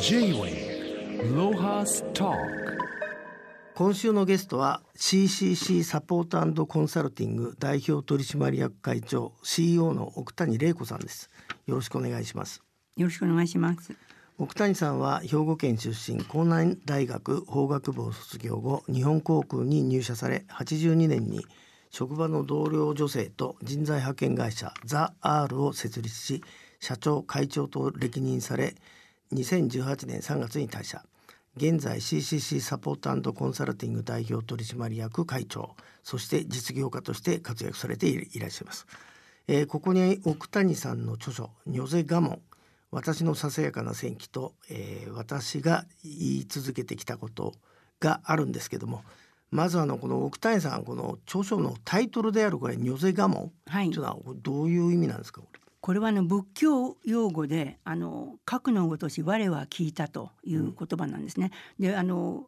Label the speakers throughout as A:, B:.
A: J-Way ロハスタ
B: 今週のゲストは CCC サポートコンサルティング代表取締役会長 CEO の奥谷玲子さんです。よろしくお願いします。
C: よろしくお願いします。
B: 奥谷さんは兵庫県出身江南大学法学部を卒業後日本航空に入社され82年に職場の同僚女性と人材派遣会社ザ・アールを設立し社長会長と歴任され2018年3月に退社。現在 CCC サポートコンサルティング代表取締役会長。そして実業家として活躍されていらっしゃいます、えー、ここに奥谷さんの著書「ニョゼガモン私のささやかな戦記と、えー、私が言い続けてきたこと」があるんですけども。まずあのこの奥谷さんこの著書のタイトルであるこれ「ニョゼガモン」はい、というのはどういう意味なんですかこれ
C: これはあの仏教用語であの核のごとし我は聞いたという言葉なんですね。うん、であの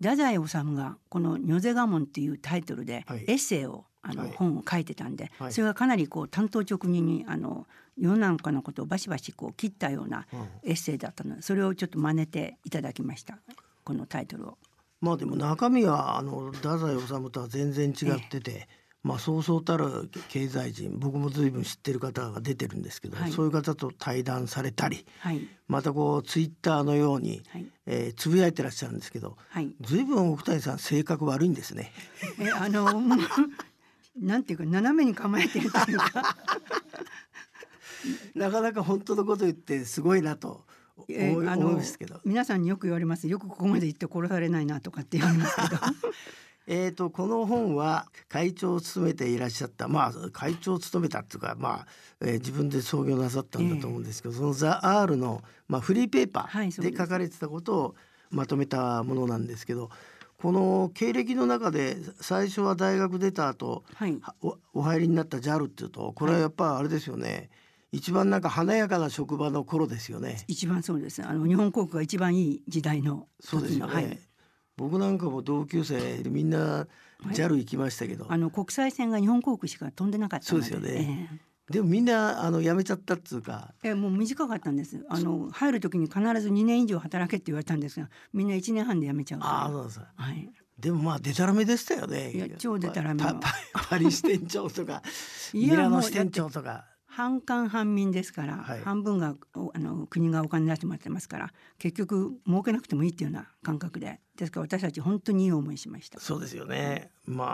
C: 太宰治がこの「如ぜが門」っていうタイトルでエッセイを、はい、あの、本を書いてたんで、はい、それがかなりこう担当直入にあの世の中のことをバシバシこう切ったようなエッセイだったので、それをちょっと真似ていただきましたこのタイトルを。
B: まあでも中身はあの太宰治とは全然違ってて、まあ、そうそうたる経済人僕も随分知ってる方が出てるんですけど、はい、そういう方と対談されたり、はい、またこうツイッターのように、はい、えー、つぶやいてらっしゃるんですけど、はい、随分奥谷さん性格悪いんですね。
C: えあの なんていうか斜めに構えてるというか。
B: なかなか本当のこと言ってすごいなと。えー、あの
C: 皆さんによく言われます。よくここまで言って殺されないなとかって言われますけど
B: えーと、この本は会長を務めていらっしゃったまあ会長を務めたっていうか、まあえー、自分で創業なさったんだと思うんですけど、えー、その「ザ・アールの、まあ、フリーペーパーで書かれてたことをまとめたものなんですけど、この経歴の中で最初は大学出た後、はい、おお入りになった JAL っていうとこれはやっぱあれですよね、はい一番なんか華やかな職場の頃ですよね。
C: 一番そうです。あの日本航空が一番いい時代の
B: そうですよね。はい、僕なんかも同級生みんな JAL 行きましたけど、はい、
C: あの国際線が日本航空しか飛んでなかった
B: そうですよね、えー、でもみんなあの辞めちゃったっつうか。
C: えもう短かったんです。あの入る時に必ず2年以上働けって言われたんですがみんな1年半で辞めちゃう
B: ああそうですはい。でもまあデタラメでしたよね。
C: いや超デタラメパ
B: パリ支店長とか ミラノ支店長とか。
C: 半官半民ですから、はい、半分があの国がお金出してもらってますから結局儲けなくてもいいっていうような感覚で。ですから私たち本当にいい思いしました。
B: そうですよね。ま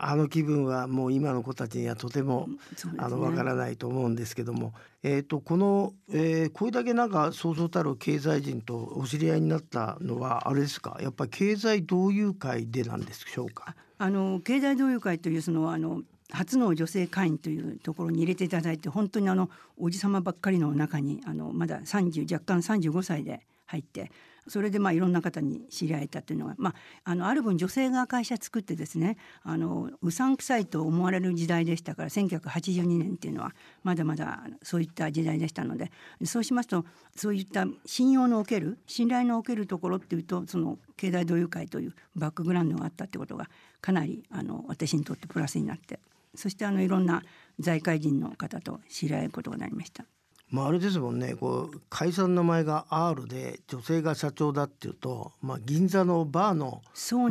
B: ああの気分はもう今の子たちにはとても、ね、あのわからないと思うんですけども、えーと、この、えー、これだけなんかそうそうたる経済人とお知り合いになったのはあれですか？やっぱり経済同友会でなんでしょうか
C: あの経済同友会というそのあの初の女性会員というところに入れていただいて本当にあのおじ様ばっかりの中にあのまだ30若干35歳で入ってそれでまあいろんな方に知り合えたというのは、まあ、あのある分女性が会社作ってですねあのうさんくさいと思われる時代でしたから1982年っていうのはまだまだそういった時代でしたのでそうしますとそういった信用のおける信頼のおけるところっていうとその経済同友会というバックグラウンドがあったってことがかなりあの私にとってプラスになってそしてあのいろんな財界人の方と知り合えることがなりました。
B: まあ、あれですもんねこう会社の名前が R で女性が社長だっていうと、まあ、銀座のバーの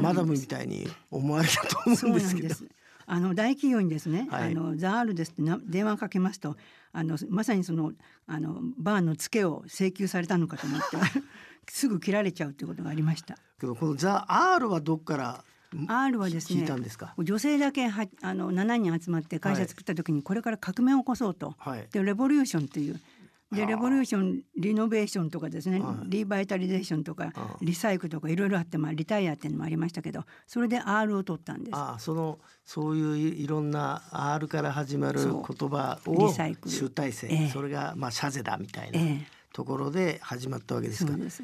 B: マダムみたいに思われたと思うんですけど。
C: あの大企業にですね、はい、あのザールですって電話かけますとあのまさにそのあのバーのツケを請求されたのかと思って すぐ切られちゃうということがありました。
B: けどこのザ R はどっから
C: R はですね女性だけはあの7人集まって会社作った時にこれから革命を起こそうと、はい、でレボリューションという。でレボリューションリノベーションとかですね、はい、リバイタリゼーションとかリサイクルとかいろいろあって、まあ、リタイアっていうのもありましたけどそれで R を取ったんです。
B: あそのそういういろんな R から始まる言葉を集大成、えー、それがまあシャゼだみたいなところで始まったわけですか？
C: そうです。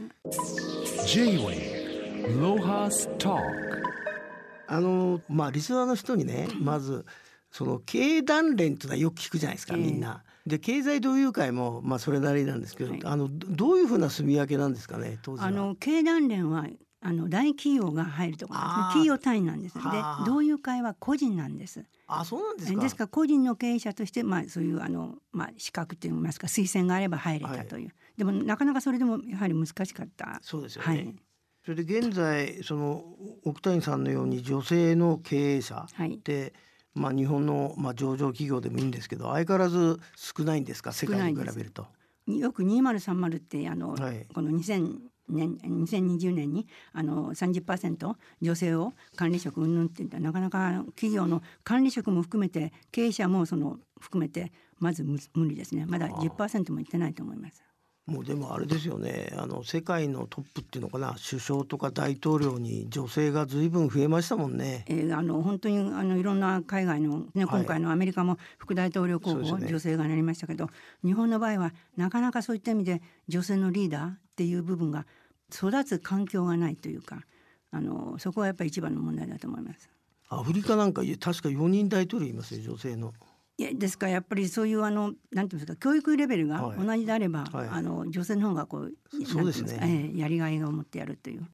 B: J-Way ロハスターあのまあリスナーの人にねまずその経団連っていうのはよく聞くじゃないですか、みんな。で経済同友会もまあそれなりなんですけど、はい、あのどういうふうな住み分けなんですかね
C: あの経団連はあの大企業が入るところですね。企業単位なんですで同友会は個人なんです。
B: あそうなんですか。
C: ですから個人の経営者としてまあそういうあのまあ資格といいますか推薦があれば入れたという、はい、でもなかなかそれでもやはり難しかった。
B: そうですよね、
C: はい
B: それで現在その奥谷さんのように女性の経営者
C: はい。
B: って、まあ、日本の、まあ、上場企業でもいいんですけど相変わらず少ないんですか？世界に比べると。
C: よく2030ってあの、
B: はい。
C: この2000年2020年にあの30%女性を管理職云々って言ったらなかなか企業の管理職も含めて経営者もその含めてまずむ無理ですね。まだ10%もいってないと思います。
B: もうでもあれですよねあの世界のトップっていうのかな首相とか大統領に女性がずいぶん増えましたもんね。
C: えーあの本当にあのいろんな海外の、ね、
B: はい
C: 今回のアメリカも副大統領候補、
B: そうですよね
C: 女性がなりましたけど日本の場合はなかなかそういった意味で女性のリーダーっていう部分が育つ環境がないというかあのそこはやっぱり一番の問題だと思います。
B: アフリカなんか確か4人大統領いますよ女性の。
C: いやですか？らやっぱりそういうあのなんていうんですか？教育レベルが
B: はい。
C: 同じであれば、
B: はい。
C: あの女性の方がこう
B: そうですね。
C: なんていんか？ええやりがいを持ってやるという。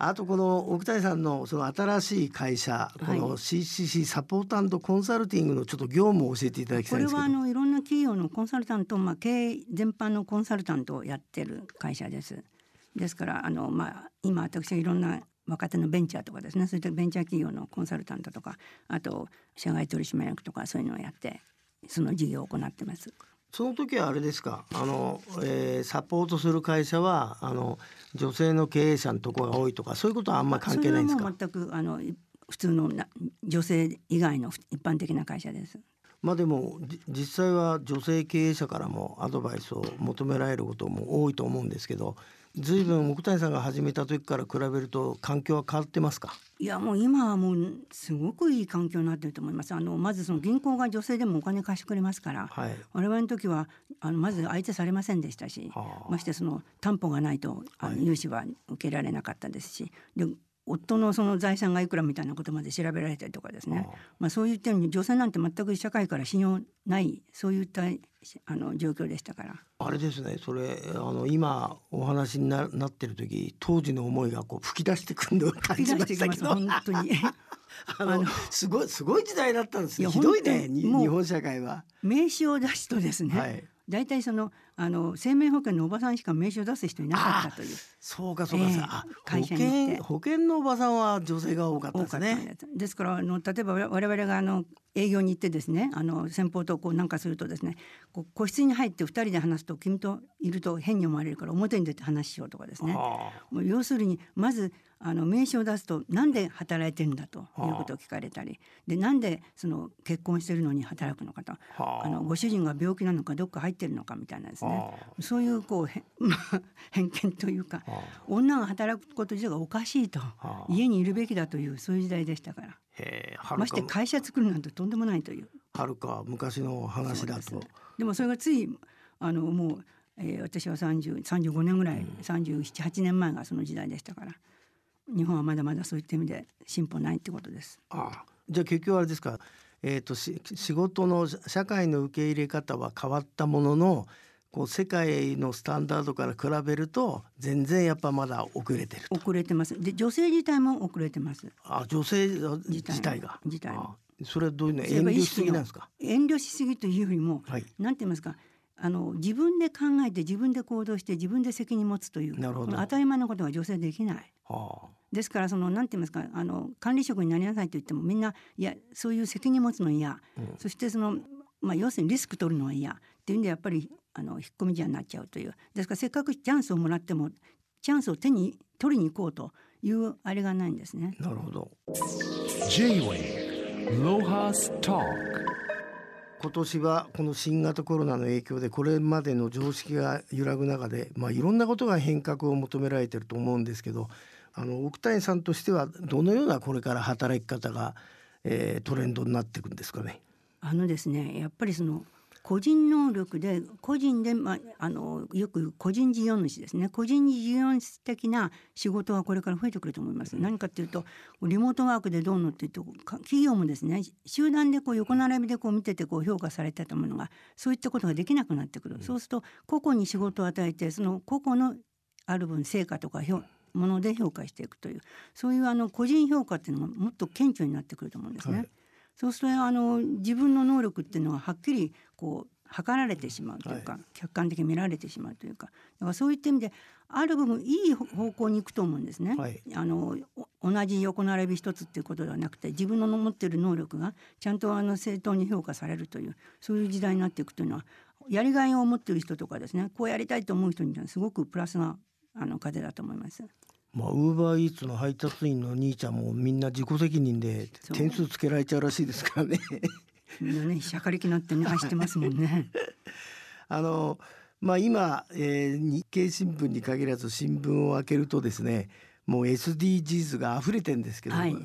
B: あとこの奥谷さんのその新しい会社、この CCC サポートコンサルティングのちょっと業務を教えていただきた
C: これ
B: いんですけど。
C: はあのいろんな企業のコンサルタント、まあ、経営全般のコンサルタントをやってる会社です。ですからあの、まあ、今私はいろんな若手のベンチャーとかですねそういったベンチャー企業のコンサルタントとかあと社外取締役とかそういうのをやってその事業を行ってます。
B: その時はあれですか？あの、えーサポートする会社はあの女性の経営者のところが多いとかそういうことはあんまり関係ないんですか？
C: 全くあのい普通のな女性以外の一般的な会社です。
B: まあでもじ実際は女性経営者からもアドバイスを求められることも多いと思うんですけど随分奥谷さんが始めた時から比べると環境は変わってますか？
C: いやもう今はもうすごくいい環境になってると思います。あのまずその銀行が女性でもお金貸してくれますから、
B: はい。
C: 我々の時はあのまず相手されませんでしたし、
B: はあ。
C: ましてその担保がないとあの
B: はい。
C: 融資は受けられなかったですし、で夫のその財産がいくらみたいなことまで調べられたりとかですね、
B: はあ。
C: まあ、そういったように女性なんて全く社会から信用ないそういったあの状況でしたから。
B: あれですね。それあの今お話にななってる時当時の思いがこう吹き出してくるのを感
C: 吹き
B: じ
C: 出してきま
B: したけど
C: 本当に。
B: あのすごいすごい時代だったんです
C: いや
B: よひどいね日本社会は。
C: 名刺を出すとですね、
B: はい
C: 大体そのあの生命保険のおばさんしか名刺を出す人いなかったという。
B: そうかそうか、
C: ええ
B: あ保
C: 会社に行って。
B: 険保険のおばさんは女性が多かったですね。
C: ですからあの例えば我々があの営業に行ってですねあの先方とこうなんかするとですねこう個室に入って二人で話すと君といると変に思われるから表に出て話しようとかですね。
B: は
C: もう要するにまずあの名刺を出すとなんで働いてるんだということを聞かれたりでなんでその結婚してるのに働くのかと。
B: あは
C: あ。のご主人が病気なのかどっか入ってるのかみたいなですね。
B: は
C: そういうこうへまあ 偏見というか女が働くこと自体がおかしいと。
B: あ。
C: 家にいるべきだというそういう時代でしたから。まして会社作るなんてとんでもないという。
B: はるか昔の話だと。
C: ですでもそれがついあのもう、えー私は30 35年ぐらい、378年前がその時代でしたから日本はまだまだそういった意味で進歩ないってことです。
B: あじゃあ結局あれですか、えー、とし仕事の社会の受け入れ方は変わったもののこう世界のスタンダードから比べると全然やっぱまだ遅れてると。
C: 遅れてます。で女性自体も遅れてます。
B: あ女性自
C: 自体
B: 体が。
C: 自体。
B: あそれはどういうの。遠慮しすぎなんですか？
C: 遠慮しすぎというよりも、
B: はい。
C: なんて言いますか？あの自分で考えて自分で行動して自分で責任持つという
B: なるほど。
C: この当たり前のことが女性できない。
B: は
C: ですからそのなんて言いますかあの管理職になりなさいと言ってもみんないやそういう責任持つの嫌、
B: うん。
C: そしてその、まあ、要するにリスク取るのは嫌。っていうんでやっぱりあの引っ込み思案になっちゃうという。ですからせっかくチャンスをもらってもチャンスを手に取りに行こうというあれがないんですね。
B: あなるほど。
A: J-Way Lohas Talk
B: 今年はこの新型コロナの影響でこれまでの常識が揺らぐ中で、まあ、いろんなことが変革を求められてると思うんですけどあの奥谷さんとしてはどのようなこれから働き方が、えートレンドになっていくんですかね？
C: あのですねやっぱりその個人能力で個人で、まあ、あのよく個人事業主ですね。個人事業主的な仕事はこれから増えてくると思います。何かっていうとリモートワークでどうのっていうとか企業もですね集団でこう横並びでこう見ててこう評価されたと思うのがそういったことができなくなってくる、そうすると個々に仕事を与えてその個々のある分成果とか評もので評価していくというそういうあの個人評価っていうのがもっと顕著になってくると思うんですね。
B: はい
C: そうするとあの自分の能力っていうのがはっきりこう測られてしまうというか、
B: はい
C: 客観的に見られてしまうというかだからそういった意味である部分いい方向に行くと思うんですね。
B: はい
C: あのお同じ横並び一つっていうことではなくて自分の持っている能力がちゃんとあの正当に評価されるというそういう時代になっていくというのはやりがいを持っている人とかですねこうやりたいと思う人にはすごくプラスなあの風だと思います。
B: まあウーバーイーツの配達員の兄ちゃんもみんな自己責任で点数つけられちゃうらしいですからね。
C: みんなねしゃかりきなってね走ってますもんね。
B: あのまあ今、えー日経新聞に限らず新聞を開けるとですねもう SDGs が溢れてんですけど、
C: はい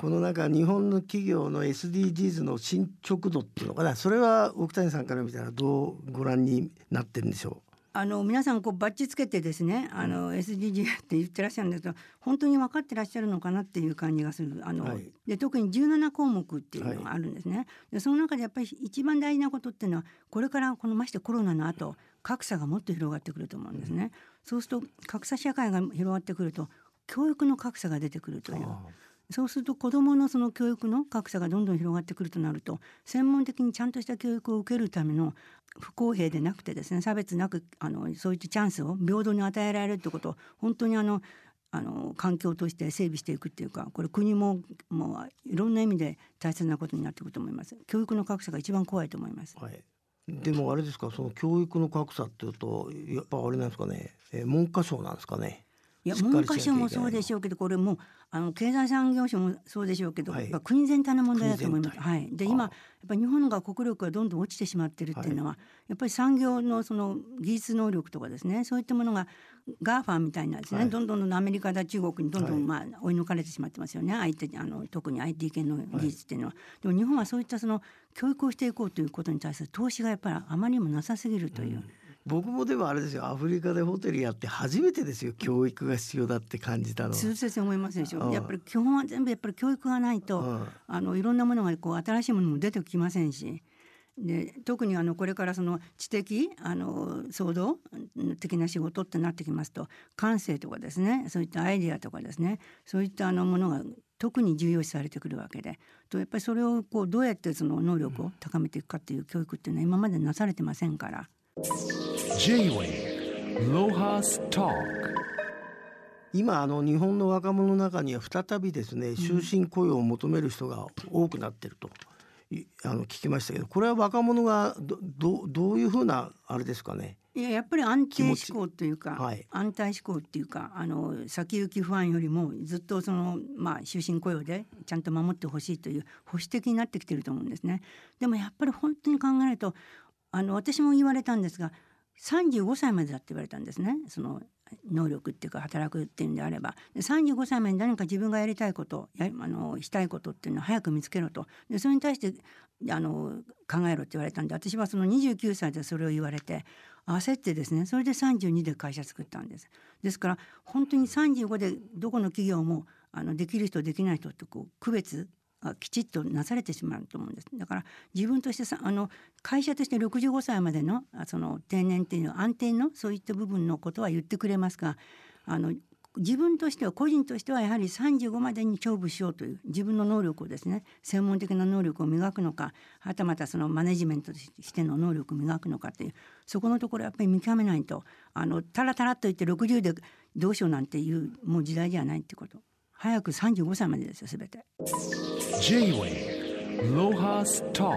B: この中日本の企業の SDGs の進捗度っていうのかなそれは奥谷さんから見たらどうご覧になってるんでしょ
C: あの皆さんこうバッジつけてですねあの SDG って言ってらっしゃるんですけど本当に分かってらっしゃるのかなっていう感じがするあの、
B: はい
C: で特に17項目っていうのがあるんですね。でその中でやっぱり一番大事なことっていうのはこれからこのましてコロナの後格差がもっと広がってくると思うんですね。そうすると格差社会が広がってくると教育の格差が出てくるという。そうすると子どものその教育の格差がどんどん広がってくるとなると専門的にちゃんとした教育を受けるための不公平でなくてですね差別なくあのそういったチャンスを平等に与えられるってことを本当にあのあの環境として整備していくっていうかこれ国ももういろんな意味で大切なことになってくると思います。教育の格差が一番怖いと思います。
B: はい、でもあれですかその教育の格差っていうとやっぱあれなんですかね、えー文科省なんですかね。
C: いや文科省もそうでしょうけどこれもうあの経済産業省もそうでしょうけど、
B: はい。
C: やっぱ国全体の問題だと思います。はい、で今やっぱ日本が国力がどんどん落ちてしまってるっていうのは、やっぱり産業のその技術能力とかですねそういったものが GAFA みたいなですね、
B: はい。
C: どんどんどんどんアメリカだ中国にどんど
B: はい。
C: んまあ追い抜かれてしまってますよね、相手あの特に IT 系の技術っていうのは。でも日本はそういったその教育をしていこうということに対する投資がやっぱりあまりにもなさすぎるという。
B: 僕もでもあれですよ。アフリカでホテルやって初めてですよ。教育が必要だって感じたのは。
C: 痛切に思いますでしょ。
B: うん。
C: やっぱり基本は全部やっぱり教育がないと、
B: うん。
C: あのいろんなものがこう新しいものも出てきませんし。で特にあのこれからその知的あの創造的な仕事ってなってきますと感性とかですね。そういったアイデアとかですね。そういったあのものが特に重要視されてくるわけで。とやっぱりそれをこうどうやってその能力を高めていくかっていう教育っていうのは今までなされてませんから。
A: J-Wave Lohas Talk.
B: 今あの日本の若者の中には再びですね終身雇用を求める人が多くなってると、いあの聞きましたけどこれは若者がどどどういうふうなあれですかね？
C: いややっぱり安定志向というか、
B: はい。
C: 安泰志向っていうかあの先行き不安よりもずっとそのまあ終身雇用でちゃんと守ってほしいという保守的になってきてると思うんですね。でもやっぱり本当に考えるとあの私も言われたんですが35歳までだって言われたんですね。その能力っていうか働くっていうんであれば。35歳までに何か自分がやりたいことやあのしたいことっていうのを早く見つけろと。でそれに対してあの考えろって言われたんで私はその29歳でそれを言われて焦ってですねそれで32で会社作ったんです。ですから本当に35でどこの企業もあのできる人できない人ってこう区別きちっとなされてしまうと思うんです。だから自分としてさあの会社として65歳までのその定年っていうのは安定のそういった部分のことは言ってくれますがあの自分としては個人としてはやはり35までに勝負しようという自分の能力をですね専門的な能力を磨くのかはたまたそのマネジメントとしての能力を磨くのかというそこのところやっぱり見極めないとあのタラタラと言って60でどうしようなんていうもう時代じゃないってこと。早く35歳までですよ全て。
A: J-Wave Lohas Talk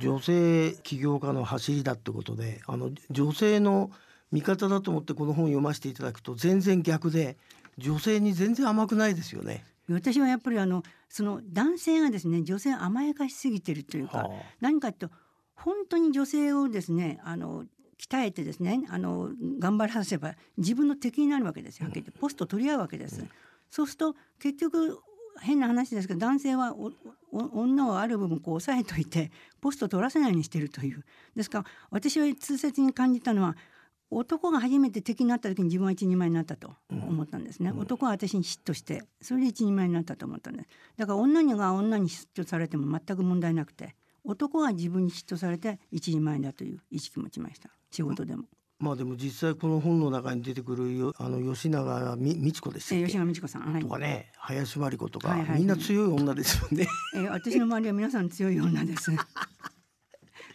B: 女性起業家の走りだってことであの女性の味方だと思ってこの本読ませていただくと全然逆で女性に全然甘くないですよね。
C: 私はやっぱりあのその男性がですね女性を甘やかしすぎてるというか、
B: はあ。
C: 何かというと本当に女性をですねあの鍛えてですねあの頑張らせば自分の敵になるわけですよはっきり言って。ポスト取り合うわけです、そうすると結局変な話ですけど男性は女をある部分こう抑えといてポスト取らせないようにしてるという。ですから私は痛切に感じたのは男が初めて敵になった時に自分は一人前になったと思ったんですね、男は私に嫉妬してそれで一人前になったと思ったんです。だから女にが女に嫉妬されても全く問題なくて男は自分に嫉妬されて一人前だという意識持ちました。仕事でも
B: まあでも実際この本の中に出てくるよあの吉永み美智子でしたっけ？
C: えー吉永美智子さん、はい
B: とかね林真理子とか、
C: はいはいはい
B: みんな強い女ですよね。
C: えー私の周りは皆さん強い女です。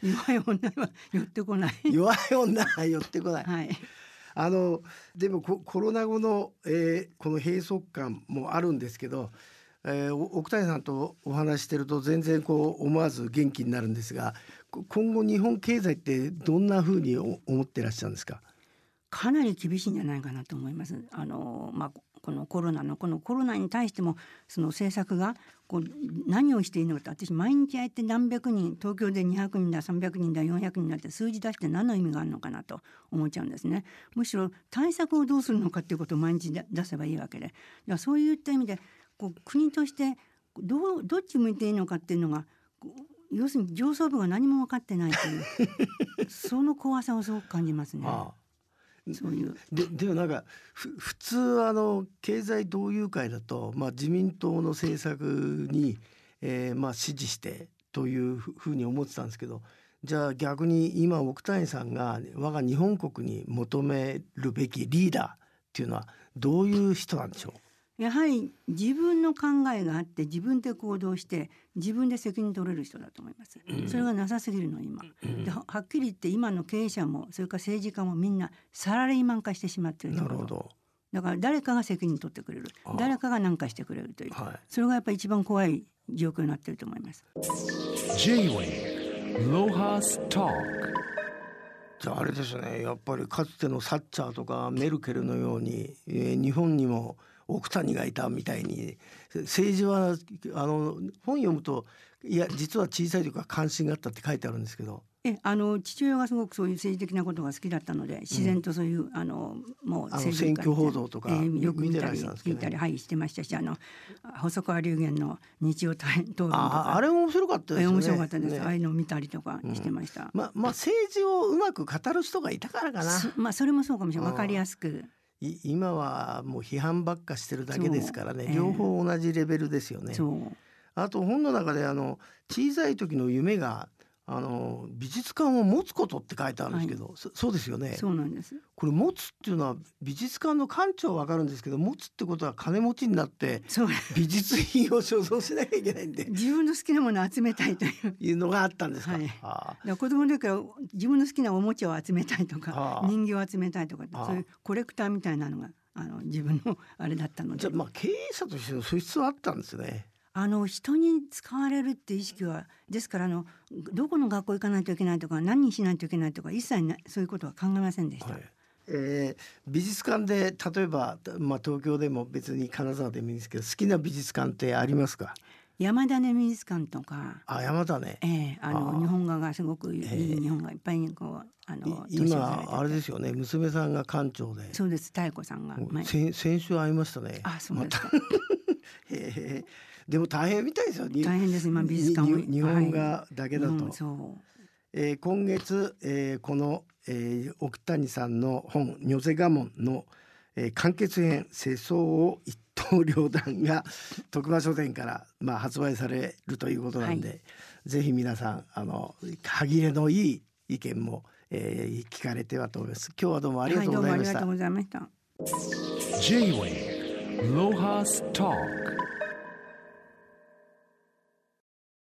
C: 弱い女は寄ってこない。
B: 弱い女は寄ってこない。
C: はい。
B: あのでもココロナ後の、えーこの閉塞感もあるんですけど、えーお奥谷さんとお話ししてると全然こう思わず元気になるんですがこ今後日本経済ってどんなふうに思ってらっしゃるんですか？
C: かなり厳しいんじゃないかなと思います。あのまあこのコロナのこのコロナに対してもその政策がこう何をしていいのかって私毎日やって何百人東京で200人だ300人だ400人だって数字出して何の意味があるのかなと思っちゃうんですね。むしろ対策をどうするのかっていうことを毎日出せばいいわけで、だからそういった意味でこう国としてどうどっち向いていいのかっていうのがこう要するに上層部が何も分かってないという その怖さをすごく感じますね。
B: あ
C: そういう。
B: あででもなんかふ普通あの経済同友会だと、まあ、自民党の政策に、えーまあ、支持してというふふうに思ってたんですけどじゃあ逆に今奥谷さんが我が日本国に求めるべきリーダーっていうのはどういう人なんでしょ
C: やはり自分の考えがあって自分で行動して自分で責任取れる人だと思います。それがなさすぎるの今。でははっきり言って今の経営者もそれから政治家もみんなサラリーマン化してしまって
B: う
C: る
B: なるほど。
C: だから誰かが責任取ってくれる。誰かが何かしてくれるという、
B: はい。
C: それがやっぱり一番怖い状況になってると思います。
B: じゃああれですね。やっぱりかつてのサッチャーとかメルケルのように、えー日本にも奥谷がいたみたいに政治はあの本読むといや実は小さい時から関心があったって書いてあるんですけど。
C: えあの父親がすごくそういう政治的なことが好きだったので自然とそういう、あのもう政
B: 選挙報道とか
C: えーよく見たり聞いたりはいしてましたしあの細川流言の日曜討論とか。
B: ああれ面白かったですよね。
C: え面白かったです、
B: ね。
C: ああいうのを見たりとかしてました、
B: ままあ政治をうまく語る人がいたからかな。
C: そまあそれもそうかもしれない。
B: うん
C: わかりやすく
B: い今はもう批判ばっかしてるだけですからね。両方同じレベルですよね。あと本の中であの小さい時の夢があの美術館を持つことって書いてあるんですけど、そそうですよね。
C: そうなんです。
B: これ持つっていうのは美術館の館長はわかるんですけど持つってことは金持ちになって美術品を所蔵しなきゃいけないんで。
C: 自分の好きなものを集めたいという。
B: いうのがあったんですか。
C: はい。子供の時から自分の好きなおもちゃを集めたいとか人形を集めたいとかそういうコレクターみたいなのがあの自分のあれだったので。
B: じゃあまあ経営者としての素質はあったんですね。
C: あの人に使われるって意識はですからあのどこの学校行かないといけないとか何にしないといけないとか一切なそういうことは考えませんでした。
B: はいえー美術館で例えば、まあ、東京でも別に金沢でもいいんですけど好きな美術館ってありますか？
C: 山田美術館とか、
B: あ山田ね。
C: ええあの日本画がすごくいい
B: ええ。
C: 日本画いっぱいにこうあの
B: 今あれですよね。娘さんが館長で。
C: そうです妙子さんが。前
B: 先先週会いましたね。
C: あそうですか、
B: へえでも大変みたいですよ。に
C: 大変です今美術館
B: 日本画だけだと、
C: 日本そう。
B: えー今月、えーこの、えー奥谷さんの本「如瀬我門」の、えー完結編「世相を一刀両断」が徳間書店から、まあ、発売されるということなんで、
C: は
B: ぜひ皆さんあの歯切れのいい意見も、えー聞かれてはと思います。今日はどうもありがとうございました。
C: はい、どうもありがとうございました。
A: J-Way Lohas Talk